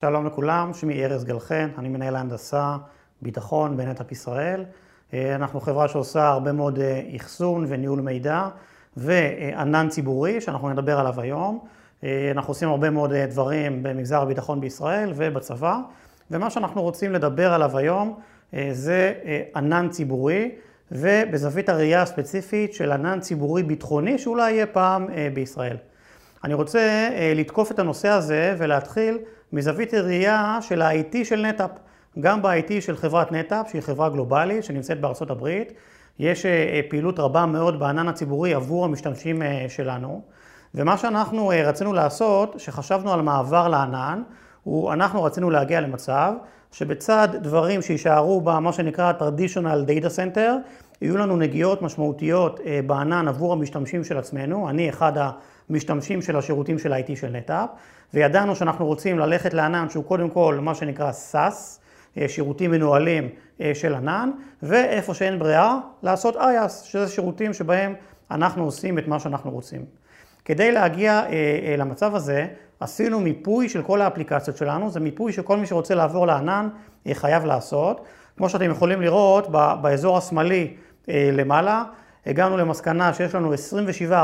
שלום לכולם, שמי ארז גלחן, אני מנהל ההנדסה, ביטחון בנטאפ ישראל. אנחנו חברה שעושה הרבה מאוד אחסון וניהול מידע וענן ציבורי, שאנחנו נדבר עליו היום. אנחנו עושים הרבה מאוד דברים במגזר הביטחון בישראל ובצבא, ומה שאנחנו רוצים לדבר עליו היום זה ענן ציבורי, ובזווית הראייה הספציפית של ענן ציבורי ביטחוני שאולי יהיה פעם בישראל. אני רוצה לתקוף את הנושא הזה ולהתחיל מזווית הראייה של ה-IT של נטאפ. גם ב-IT של חברת נטאפ, שהיא חברה גלובלית שנמצאת בארצות הברית, יש פעילות רבה מאוד בענן הציבורי עבור המשתמשים שלנו. ומה שאנחנו רצינו לעשות, שחשבנו על מעבר לענן, הוא אנחנו רצינו להגיע למצב שבצד דברים שישארו במה שנקרא traditional data center, יהיו לנו נגיעות משמעותיות בענן עבור המשתמשים של עצמנו. אני אחד המשתמשים של השירותים של ה-IT של נטאפ, וידענו שאנחנו רוצים ללכת לענן שהוא קודם כל מה שנקרא SAS, שירותים מנוהלים של ענן, ואיפה שאין ברירה, לעשות IaaS, שזה שירותים שבהם אנחנו עושים את מה שאנחנו רוצים. כדי להגיע למצב הזה, עשינו מיפוי של כל האפליקציות שלנו, זה מיפוי שכל מי שרוצה לעבור לענן חייב לעשות. כמו שאתם יכולים לראות באזור השמאלי למעלה, הגענו למסקנה שיש לנו 27%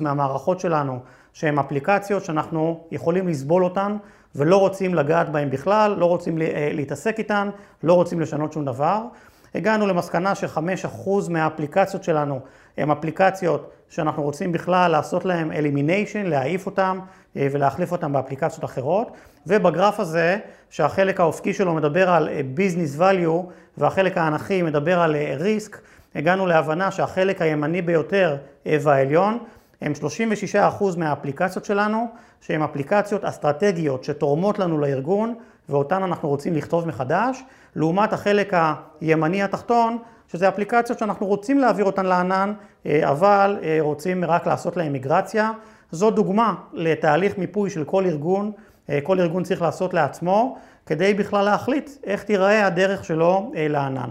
מהמערכות שלנו שהן אפליקציות שאנחנו יכולים לסבול אותן ולא רוצים לגעת בהן בכלל, לא רוצים להתעסק איתן, לא רוצים לשנות שום דבר. הגענו למסקנה ש-5% מהאפליקציות שלנו הן אפליקציות שאנחנו רוצים בכלל לעשות להן elimination, להעיף אותן ולהחליף אותן באפליקציות אחרות. ובגרף הזה, שהחלק האופקי שלו מדבר על business value והחלק האנכי מדבר על risk, הגענו להבנה שהחלק הימני ביותר והעליון הם 36% מהאפליקציות שלנו, שהן אפליקציות אסטרטגיות שתורמות לנו לארגון ואותן אנחנו רוצים לכתוב מחדש, לעומת החלק הימני התחתון, שזה אפליקציות שאנחנו רוצים להעביר אותן לענן, אבל רוצים רק לעשות להן מיגרציה. זו דוגמה לתהליך מיפוי של כל ארגון, כל ארגון צריך לעשות לעצמו, כדי בכלל להחליט איך תיראה הדרך שלו לענן.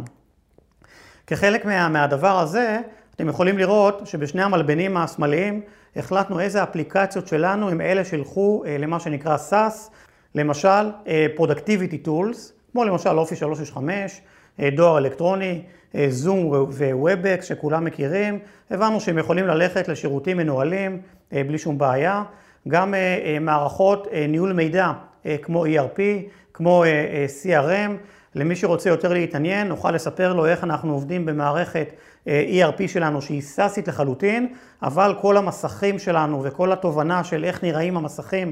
כחלק מהדבר הזה, אתם יכולים לראות שבשני המלבנים השמאליים החלטנו איזה אפליקציות שלנו הם אלה שילכו למה שנקרא SAS, למשל Productivity Tools, כמו למשל Office 365, דואר אלקטרוני, Zoom ו-Webex שכולם מכירים, הבנו שהם יכולים ללכת לשירותים מנוהלים בלי שום בעיה, גם מערכות ניהול מידע כמו ERP, כמו CRM, למי שרוצה יותר להתעניין נוכל לספר לו איך אנחנו עובדים במערכת ERP שלנו שהיא סאסית לחלוטין, אבל כל המסכים שלנו וכל התובנה של איך נראים המסכים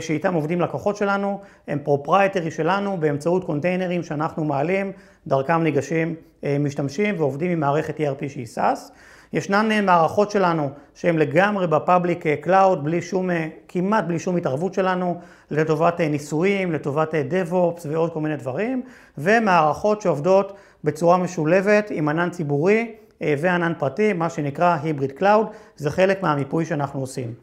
שאיתם עובדים לקוחות שלנו הם proprietary שלנו באמצעות קונטיינרים שאנחנו מעלים, דרכם ניגשים משתמשים ועובדים עם מערכת ERP שהיא SaaS. ישנן מערכות שלנו שהן לגמרי ב public cloud, בלי שום, כמעט בלי שום התערבות שלנו, לטובת ניסויים, לטובת DevOps ועוד כל מיני דברים, ומערכות שעובדות בצורה משולבת עם ענן ציבורי וענן פרטי, מה שנקרא Hybrid Cloud, זה חלק מהמיפוי שאנחנו עושים.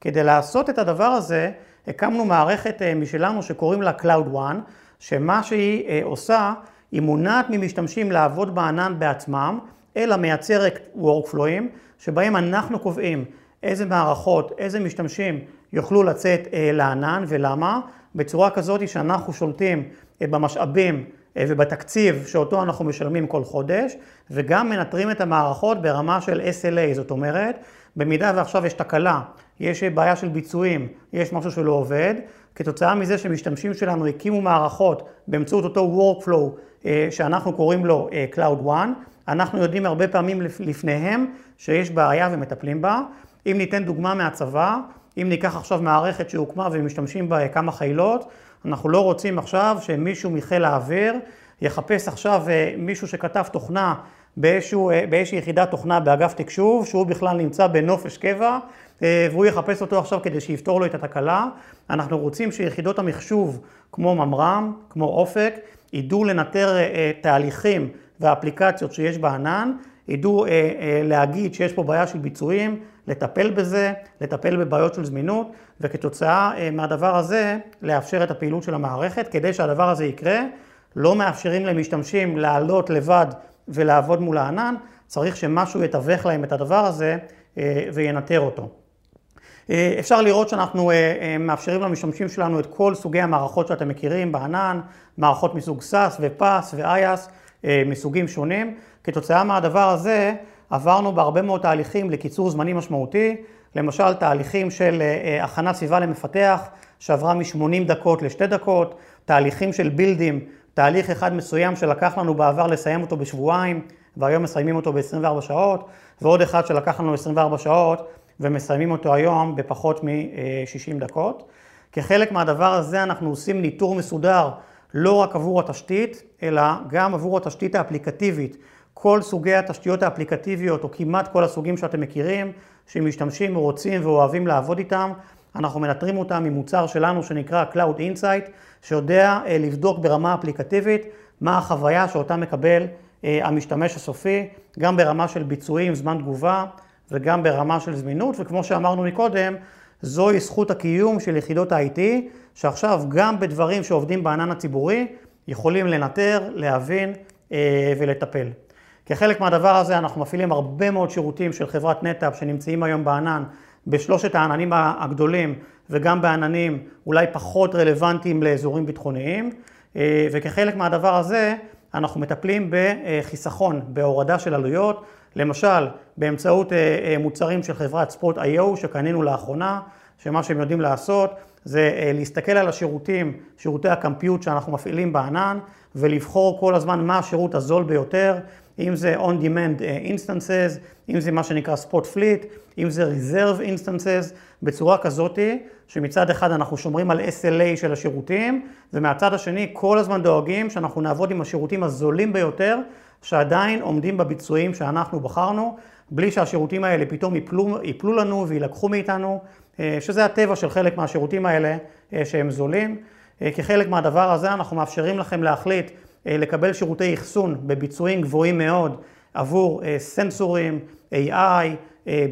כדי לעשות את הדבר הזה, הקמנו מערכת משלנו שקוראים לה Cloud One, שמה שהיא עושה, היא מונעת ממשתמשים לעבוד בענן בעצמם, אלא מייצרת Workflow'ים, שבהם אנחנו קובעים איזה מערכות, איזה משתמשים יוכלו לצאת לענן ולמה, בצורה כזאת שאנחנו שולטים במשאבים ובתקציב שאותו אנחנו משלמים כל חודש, וגם מנטרים את המערכות ברמה של SLA, זאת אומרת, במידה ועכשיו יש תקלה, יש בעיה של ביצועים, יש משהו שלא עובד, כתוצאה מזה שמשתמשים שלנו הקימו מערכות באמצעות אותו Workflow שאנחנו קוראים לו Cloud One, אנחנו יודעים הרבה פעמים לפניהם שיש בעיה ומטפלים בה. אם ניתן דוגמה מהצבא, אם ניקח עכשיו מערכת שהוקמה ומשתמשים בה כמה חילות, אנחנו לא רוצים עכשיו שמישהו מחיל האוויר יחפש עכשיו מישהו שכתב תוכנה באיזושהי יחידת תוכנה באגף תקשוב, שהוא בכלל נמצא בנופש קבע, והוא יחפש אותו עכשיו כדי שיפתור לו את התקלה. אנחנו רוצים שיחידות המחשוב כמו ממר"ם, כמו אופק, ידעו לנטר תהליכים והאפליקציות שיש בענן, ידעו להגיד שיש פה בעיה של ביצועים, לטפל בזה, לטפל בבעיות של זמינות, וכתוצאה מהדבר הזה לאפשר את הפעילות של המערכת. כדי שהדבר הזה יקרה, לא מאפשרים למשתמשים לעלות לבד ולעבוד מול הענן, צריך שמשהו יתווך להם את הדבר הזה וינטר אותו. אפשר לראות שאנחנו מאפשרים למשתמשים שלנו את כל סוגי המערכות שאתם מכירים בענן, מערכות מסוג SAS ו-PAS ו-IAS מסוגים שונים. כתוצאה מהדבר הזה עברנו בהרבה מאוד תהליכים לקיצור זמנים משמעותי, למשל תהליכים של הכנת סביבה למפתח שעברה מ-80 דקות ל-2 דקות, תהליכים של בילדים, תהליך אחד מסוים שלקח לנו בעבר לסיים אותו בשבועיים והיום מסיימים אותו ב-24 שעות, ועוד אחד שלקח לנו 24 שעות ומסיימים אותו היום בפחות מ-60 דקות. כחלק מהדבר הזה אנחנו עושים ניטור מסודר לא רק עבור התשתית, אלא גם עבור התשתית האפליקטיבית. כל סוגי התשתיות האפליקטיביות, או כמעט כל הסוגים שאתם מכירים, שמשתמשים, רוצים ואוהבים לעבוד איתם, אנחנו מנטרים אותם ממוצר שלנו שנקרא Cloud Insight, שיודע אה, לבדוק ברמה אפליקטיבית מה החוויה שאותה מקבל אה, המשתמש הסופי, גם ברמה של ביצועים, זמן תגובה, וגם ברמה של זמינות, וכמו שאמרנו מקודם, זוהי זכות הקיום של יחידות ה-IT, שעכשיו גם בדברים שעובדים בענן הציבורי, יכולים לנטר, להבין אה, ולטפל. כחלק מהדבר הזה אנחנו מפעילים הרבה מאוד שירותים של חברת נטאפ שנמצאים היום בענן, בשלושת העננים הגדולים וגם בעננים אולי פחות רלוונטיים לאזורים ביטחוניים, אה, וכחלק מהדבר הזה אנחנו מטפלים בחיסכון, בהורדה של עלויות, למשל באמצעות אה, אה, מוצרים של חברת ספורט איי-או שקנינו לאחרונה, שמה שהם יודעים לעשות זה להסתכל על השירותים, שירותי הקמפיוט שאנחנו מפעילים בענן ולבחור כל הזמן מה השירות הזול ביותר, אם זה on demand instances, אם זה מה שנקרא spot fleet, אם זה reserve instances, בצורה כזאתי שמצד אחד אנחנו שומרים על SLA של השירותים, ומהצד השני כל הזמן דואגים שאנחנו נעבוד עם השירותים הזולים ביותר, שעדיין עומדים בביצועים שאנחנו בחרנו, בלי שהשירותים האלה פתאום יפלו, יפלו לנו וילקחו מאיתנו, אה, שזה הטבע של חלק מהשירותים האלה אה, שהם זולים. אה, כחלק מהדבר הזה אנחנו מאפשרים לכם להחליט לקבל שירותי אחסון בביצועים גבוהים מאוד עבור סנסורים, AI,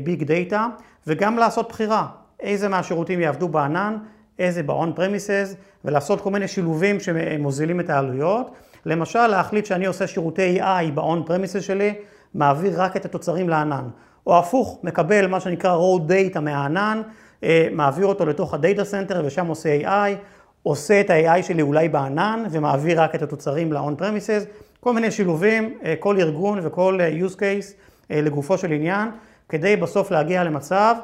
big data, וגם לעשות בחירה, איזה מהשירותים יעבדו בענן, איזה ב-on premises, ולעשות כל מיני שילובים שמוזילים את העלויות. למשל, להחליט שאני עושה שירותי AI ב-on premises שלי, מעביר רק את התוצרים לענן. או הפוך, מקבל מה שנקרא raw data מהענן, אה, מעביר אותו לתוך ה data center ושם עושה AI, עושה את ה-AI שלי אולי בענן ומעביר רק את התוצרים ל-on premises, כל מיני שילובים, אה, כל ארגון וכל אה, use case לגופו של עניין, כדי בסוף להגיע למצב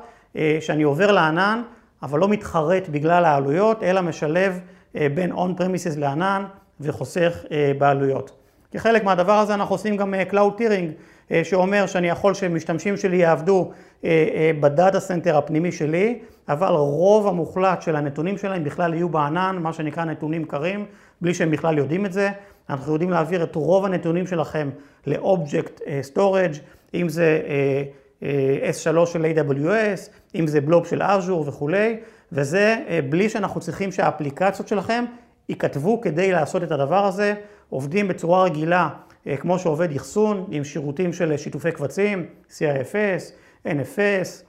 שאני עובר לענן, אבל לא מתחרט בגלל העלויות, אלא משלב בין on premises לענן וחוסך בעלויות. כחלק מהדבר הזה אנחנו עושים גם Cloud Tiering, שאומר שאני יכול שמשתמשים שלי יעבדו ב data center הפנימי שלי, אבל רוב המוחלט של הנתונים שלהם בכלל יהיו בענן, מה שנקרא נתונים קרים, בלי שהם בכלל יודעים את זה. אנחנו יודעים להעביר את רוב הנתונים שלכם ל-Object Storage, אם זה S3 של AWS, אם זה Blob של Azure וכולי, וזה בלי שאנחנו צריכים שהאפליקציות שלכם ייכתבו כדי לעשות את הדבר הזה. עובדים בצורה רגילה, כמו שעובד אחסון, עם שירותים של שיתופי קבצים, CIFS, NFS,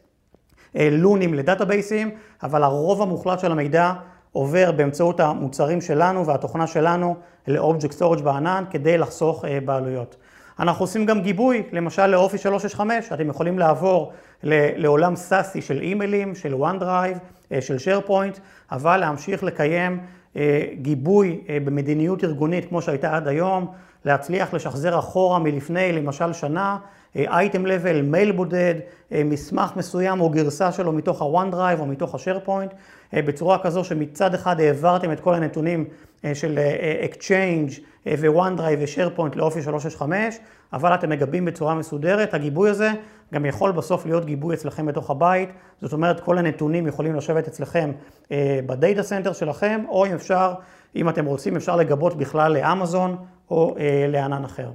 LUN ים לדאטאבייסים, אבל הרוב המוחלט של המידע עובר באמצעות המוצרים שלנו והתוכנה שלנו ל object storage בענן כדי לחסוך בעלויות. אנחנו עושים גם גיבוי, למשל ל Office 365, אתם יכולים לעבור לעולם סאסי של אימיילים, של OneDrive, של SharePoint, אבל להמשיך לקיים גיבוי במדיניות ארגונית כמו שהייתה עד היום, להצליח לשחזר אחורה מלפני למשל שנה, item level, מייל בודד, מסמך מסוים או גרסה שלו מתוך ה-OneDrive או מתוך ה-SharePoint, בצורה כזו שמצד אחד העברתם את כל הנתונים של Exchange ו-OneDrive ו-SharePoint ל Office 365, אבל אתם מגבים בצורה מסודרת. הגיבוי הזה גם יכול בסוף להיות גיבוי אצלכם בתוך הבית, זאת אומרת כל הנתונים יכולים לשבת אצלכם ב data center שלכם, או אם אפשר, אם אתם רוצים, אפשר לגבות בכלל לאמזון או לענן אחר.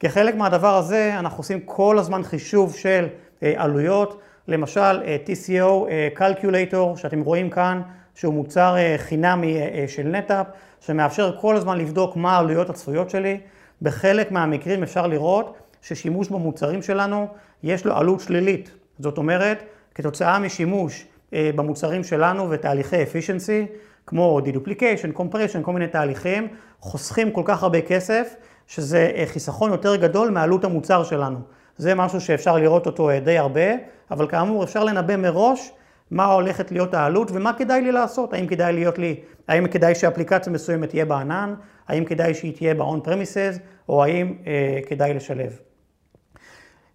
כחלק מהדבר הזה אנחנו עושים כל הזמן חישוב של עלויות, למשל TCO Calculator שאתם רואים כאן, שהוא מוצר חינמי של נטאפ, שמאפשר כל הזמן לבדוק מה העלויות הצפויות שלי. בחלק מהמקרים אפשר לראות ששימוש במוצרים שלנו יש לו עלות שלילית. זאת אומרת, כתוצאה משימוש במוצרים שלנו ותהליכי efficiency, כמו deduplication, compression, כל מיני תהליכים, חוסכים כל כך הרבה כסף, שזה חיסכון יותר גדול מעלות המוצר שלנו. זה משהו שאפשר לראות אותו די הרבה, אבל כאמור אפשר לנבא מראש מה הולכת להיות העלות ומה כדאי לי לעשות, האם כדאי להיות לי, האם כדאי שאפליקציה מסוימת תהיה בענן, האם כדאי שהיא תהיה ב-on premises, או האם אה, כדאי לשלב.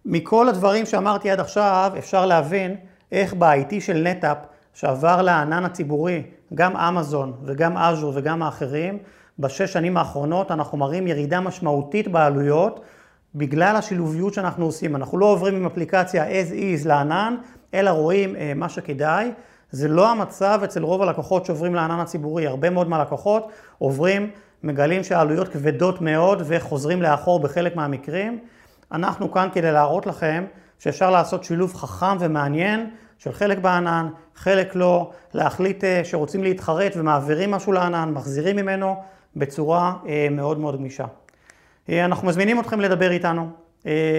מכל הדברים שאמרתי עד עכשיו, אפשר להבין איך ב-IT של נטאפ, שעבר לענן הציבורי, גם אמזון וגם אז'ור וגם האחרים, בשש שנים האחרונות אנחנו מראים ירידה משמעותית בעלויות בגלל השילוביות שאנחנו עושים. אנחנו לא עוברים עם אפליקציה as is לענן, אלא רואים אה, מה שכדאי. זה לא המצב אצל רוב הלקוחות שעוברים לענן הציבורי. הרבה מאוד מהלקוחות עוברים, מגלים שהעלויות כבדות מאוד וחוזרים לאחור בחלק מהמקרים. אנחנו כאן כדי להראות לכם שאפשר לעשות שילוב חכם ומעניין של חלק בענן, חלק לא, להחליט אה, שרוצים להתחרט ומעבירים משהו לענן, מחזירים ממנו בצורה אה, מאוד מאוד גמישה. אה, אנחנו מזמינים אתכם לדבר איתנו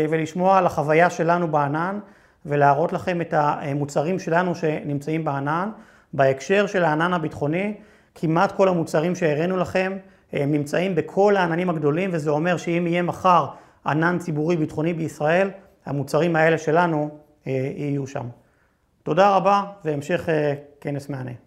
ולשמוע על החוויה שלנו בענן ולהראות לכם את המוצרים שלנו שנמצאים בענן. בהקשר של הענן הביטחוני, כמעט כל המוצרים שהראינו לכם הם נמצאים בכל העננים הגדולים וזה אומר שאם יהיה מחר ענן ציבורי ביטחוני בישראל, המוצרים האלה שלנו יהיו שם. תודה רבה והמשך כנס מהנה.